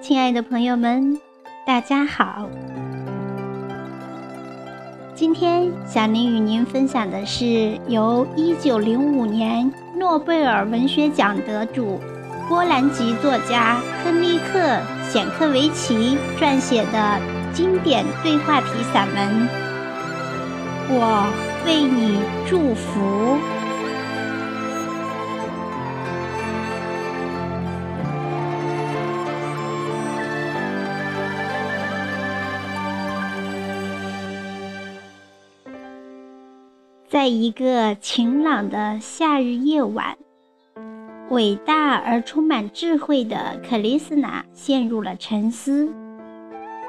亲爱的朋友们，大家好。今天小林与您分享的是由1905年诺贝尔文学奖得主、波兰籍作家亨利克·显克维奇撰写的经典对话体散文《我为你祝福》。在一个晴朗的夏日夜晚，伟大而充满智慧的克里斯娜陷入了沉思。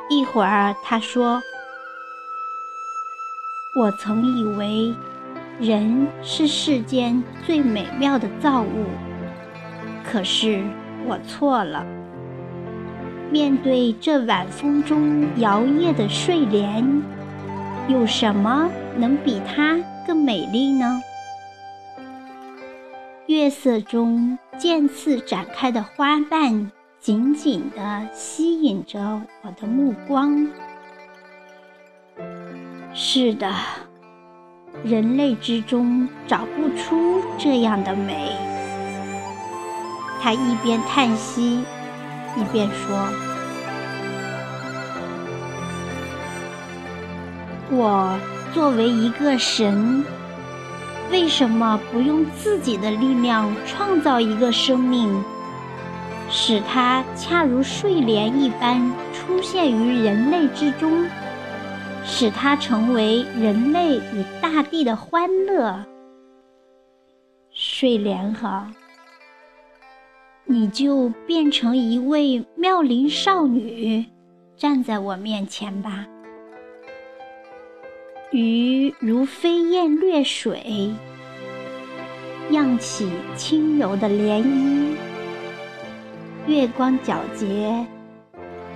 一会儿，她说：“我曾以为人是世间最美妙的造物，可是我错了。面对这晚风中摇曳的睡莲，有什么能比它？”更美丽呢？月色中渐次展开的花瓣，紧紧地吸引着我的目光。是的，人类之中找不出这样的美。他一边叹息，一边说：“我。”作为一个神，为什么不用自己的力量创造一个生命，使它恰如睡莲一般出现于人类之中，使它成为人类与大地的欢乐？睡莲哈，你就变成一位妙龄少女，站在我面前吧。鱼如飞燕掠水，漾起轻柔的涟漪。月光皎洁，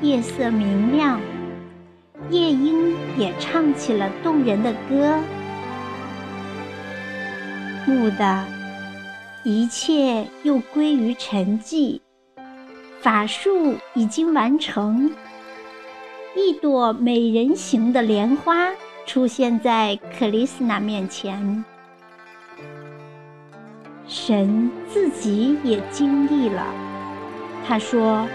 夜色明亮，夜莺也唱起了动人的歌。蓦地，一切又归于沉寂。法术已经完成，一朵美人形的莲花。出现在克里斯娜面前，神自己也经历了。他说：“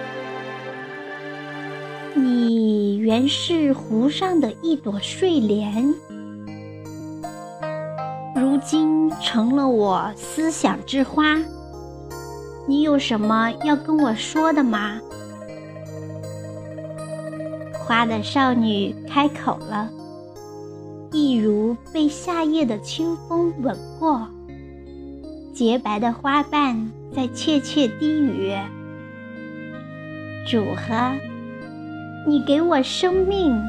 原是湖上的一朵睡莲，如今成了我思想之花。你有什么要跟我说的吗？”花的少女开口了。一如被夏夜的清风吻过，洁白的花瓣在窃窃低语：“主呵，你给我生命，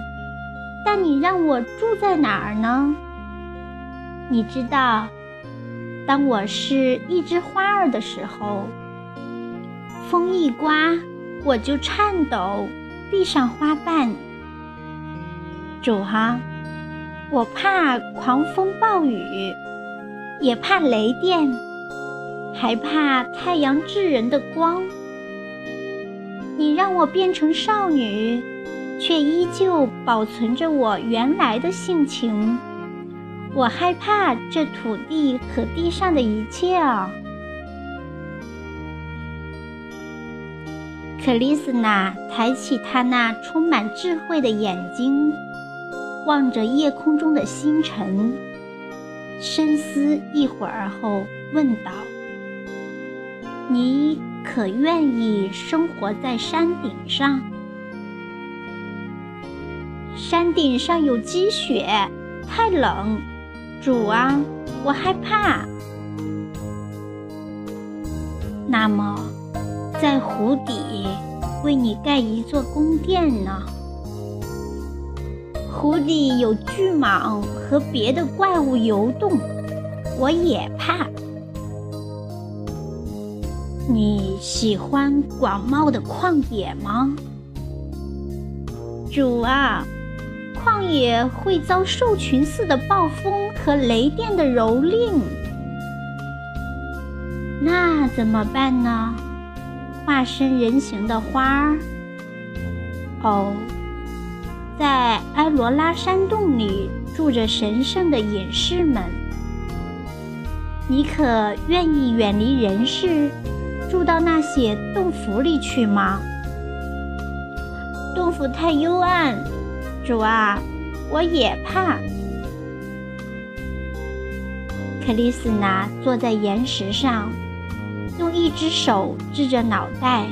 但你让我住在哪儿呢？你知道，当我是一枝花儿的时候，风一刮，我就颤抖，闭上花瓣。主哈。”我怕狂风暴雨，也怕雷电，还怕太阳炙人的光。你让我变成少女，却依旧保存着我原来的性情。我害怕这土地和地上的一切啊！克里斯娜抬起她那充满智慧的眼睛。望着夜空中的星辰，深思一会儿后，问道：“你可愿意生活在山顶上？山顶上有积雪，太冷。主啊，我害怕。那么，在湖底为你盖一座宫殿呢？”湖底有巨蟒和别的怪物游动，我也怕。你喜欢广袤的旷野吗？主啊，旷野会遭兽群似的暴风和雷电的蹂躏。那怎么办呢？化身人形的花儿。哦，在埃罗拉山洞里住着神圣的隐士们。你可愿意远离人世，住到那些洞府里去吗？洞府太幽暗，主啊，我也怕。克里斯娜坐在岩石上。用一只手支着脑袋，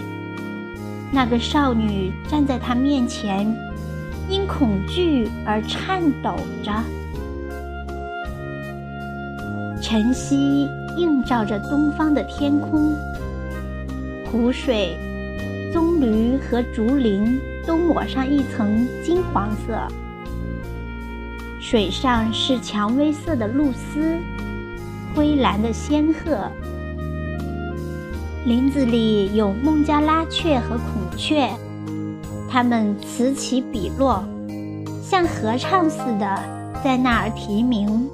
那个少女站在他面前，因恐惧而颤抖着。晨曦映照着东方的天空，湖水、棕榈和竹林都抹上一层金黄色，水上是蔷薇色的露丝，灰蓝的仙鹤。林子里有孟加拉雀和孔雀，它们此起彼落，像合唱似的在那儿啼鸣。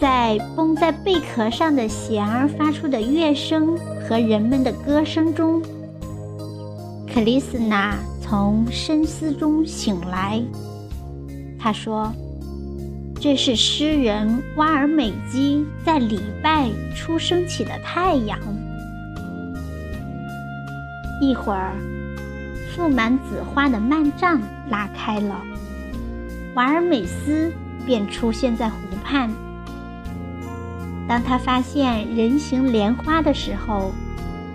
在绷在贝壳上的弦儿发出的乐声和人们的歌声中，克里斯娜从深思中醒来。她说。这是诗人瓦尔美基在礼拜初升起的太阳。一会儿，覆满紫花的幔帐拉开了，瓦尔美斯便出现在湖畔。当他发现人形莲花的时候，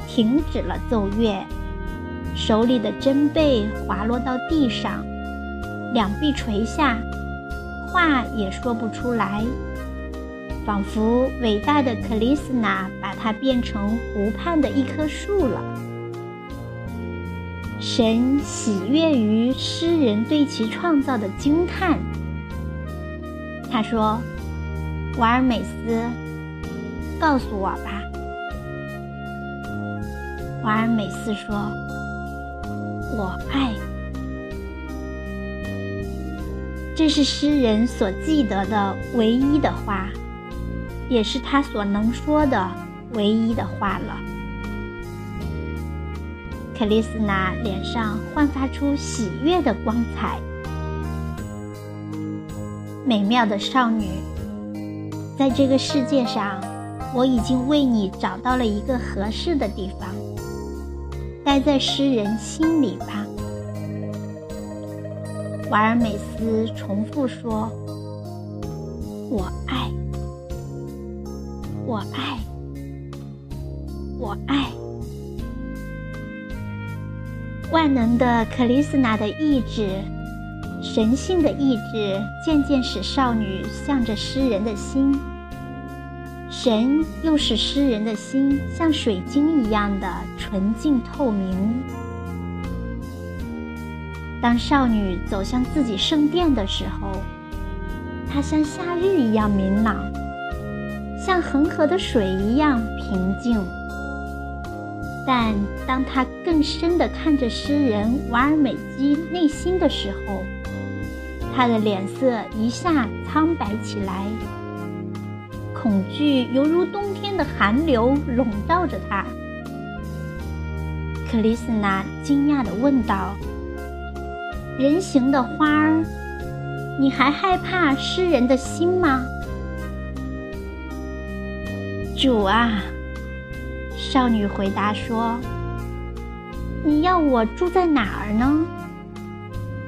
停止了奏乐，手里的针贝滑落到地上，两臂垂下。话也说不出来，仿佛伟大的克里斯娜把它变成湖畔的一棵树了。神喜悦于诗人对其创造的惊叹。他说：“瓦尔美斯，告诉我吧。”华尔美斯说：“我爱。”这是诗人所记得的唯一的话，也是他所能说的唯一的话了。克里斯娜脸上焕发出喜悦的光彩。美妙的少女，在这个世界上，我已经为你找到了一个合适的地方，待在诗人心里吧。瓦尔美斯重复说：“我爱，我爱，我爱。”万能的克里斯娜的意志，神性的意志，渐渐使少女向着诗人的心。神又使诗人的心像水晶一样的纯净透明。当少女走向自己圣殿的时候，她像夏日一样明朗，像恒河的水一样平静。但当她更深地看着诗人瓦尔美基内心的时候，她的脸色一下苍白起来，恐惧犹如冬天的寒流笼罩着她。克里斯娜惊讶地问道。人形的花儿，你还害怕诗人的心吗？主啊，少女回答说：“你要我住在哪儿呢？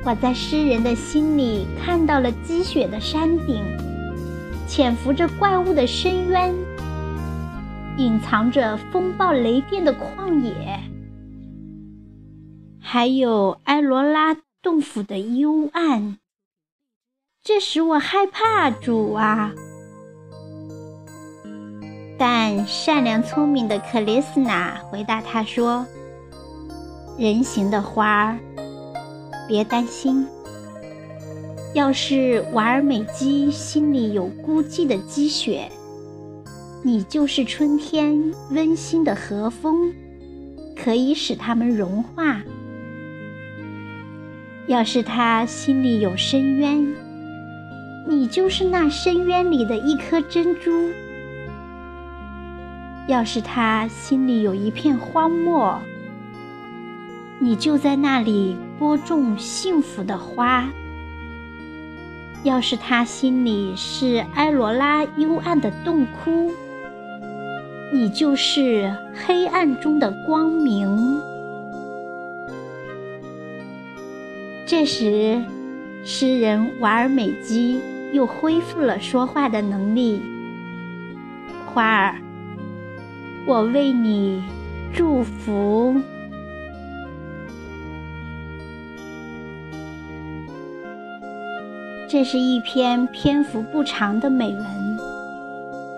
我在诗人的心里看到了积雪的山顶，潜伏着怪物的深渊，隐藏着风暴雷电的旷野，还有埃罗拉。”洞府的幽暗，这使我害怕，主啊！但善良聪明的克里斯娜回答他说：“人形的花儿，别担心。要是瓦尔美基心里有孤寂的积雪，你就是春天温馨的和风，可以使它们融化。”要是他心里有深渊，你就是那深渊里的一颗珍珠；要是他心里有一片荒漠，你就在那里播种幸福的花；要是他心里是埃罗拉幽暗的洞窟，你就是黑暗中的光明。这时，诗人瓦尔美基又恢复了说话的能力。花儿，我为你祝福。这是一篇篇幅不长的美文，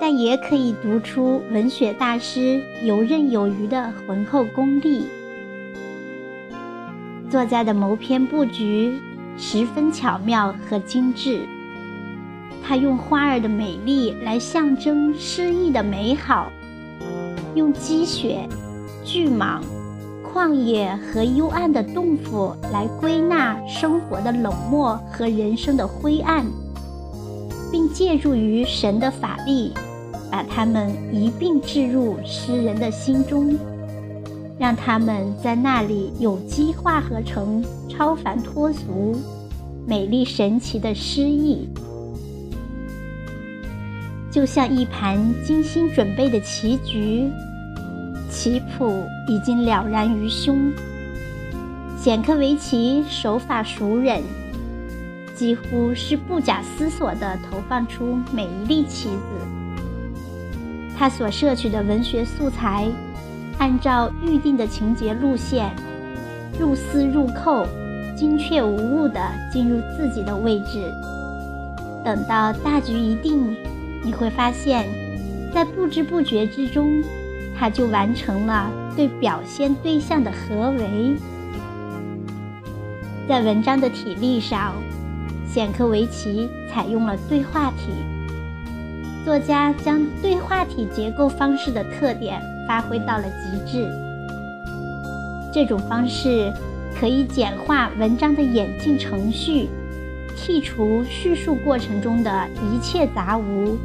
但也可以读出文学大师游刃有余的浑厚功力。作家的谋篇布局十分巧妙和精致，他用花儿的美丽来象征诗意的美好，用积雪、巨蟒、旷野和幽暗的洞府来归纳生活的冷漠和人生的灰暗，并借助于神的法力，把它们一并置入诗人的心中。让他们在那里有机化合成超凡脱俗、美丽神奇的诗意，就像一盘精心准备的棋局，棋谱已经了然于胸。显克维奇手法熟稔，几乎是不假思索地投放出每一粒棋子。他所摄取的文学素材。按照预定的情节路线，入丝入扣，精确无误地进入自己的位置。等到大局一定，你会发现，在不知不觉之中，他就完成了对表现对象的合围。在文章的体例上，显克维奇采用了对话体。作家将对话体结构方式的特点。发挥到了极致。这种方式可以简化文章的演进程序，剔除叙述过程中的一切杂物，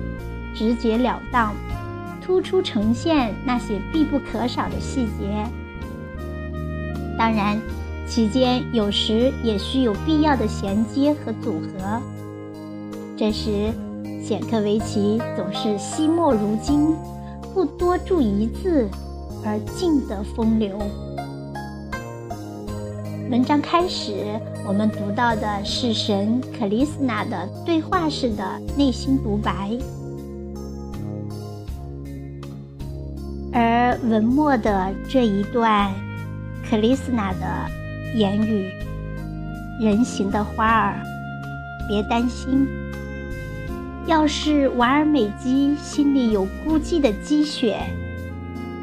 直截了当，突出呈现那些必不可少的细节。当然，其间有时也需有必要的衔接和组合。这时，显克维奇总是惜墨如金。不多注一字，而尽得风流。文章开始，我们读到的是神克里斯娜的对话式的内心独白，而文末的这一段，克里斯娜的言语：“人形的花儿，别担心。”要是瓦尔美基心里有孤寂的积雪，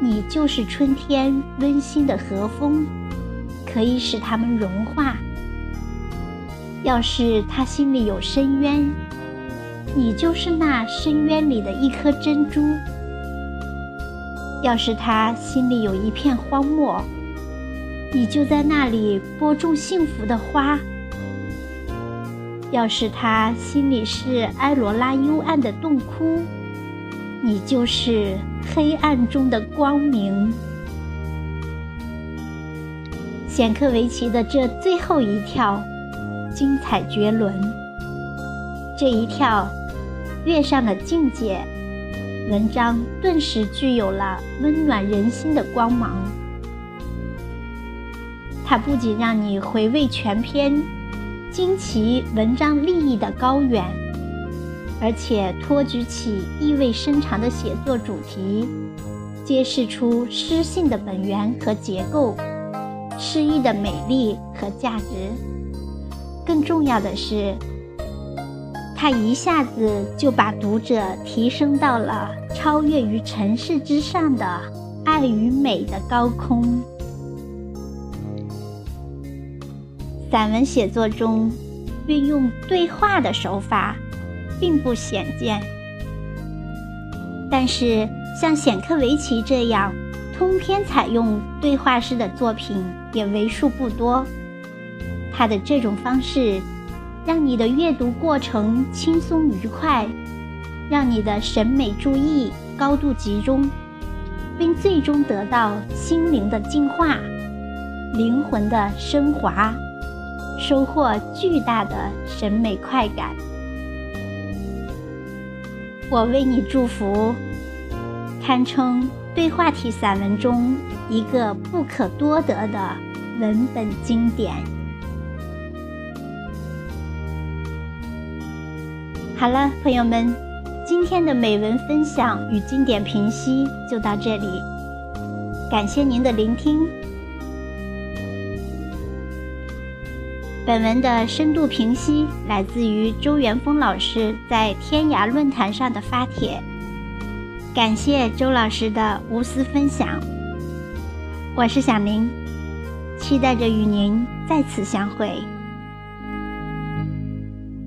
你就是春天温馨的和风，可以使它们融化；要是他心里有深渊，你就是那深渊里的一颗珍珠；要是他心里有一片荒漠，你就在那里播种幸福的花。要是他心里是埃罗拉幽暗的洞窟，你就是黑暗中的光明。显克维奇的这最后一跳，精彩绝伦。这一跳，跃上了境界，文章顿时具有了温暖人心的光芒。它不仅让你回味全篇。惊奇文章立意的高远，而且托举起意味深长的写作主题，揭示出诗性的本源和结构，诗意的美丽和价值。更重要的是，他一下子就把读者提升到了超越于尘世之上的爱与美的高空。散文写作中，运用对话的手法并不鲜见，但是像显克维奇这样通篇采用对话式的作品也为数不多。他的这种方式，让你的阅读过程轻松愉快，让你的审美注意高度集中，并最终得到心灵的净化、灵魂的升华，收获巨大的审美快感。我为你祝福，堪称对话体散文中一个不可多得的文本经典。好了，朋友们，今天的美文分享与经典评析就到这里，感谢您的聆听。本文的深度评析来自于周元峰老师在天涯论坛上的发帖，感谢周老师的无私分享。我是小宁，期待着与您再次相会。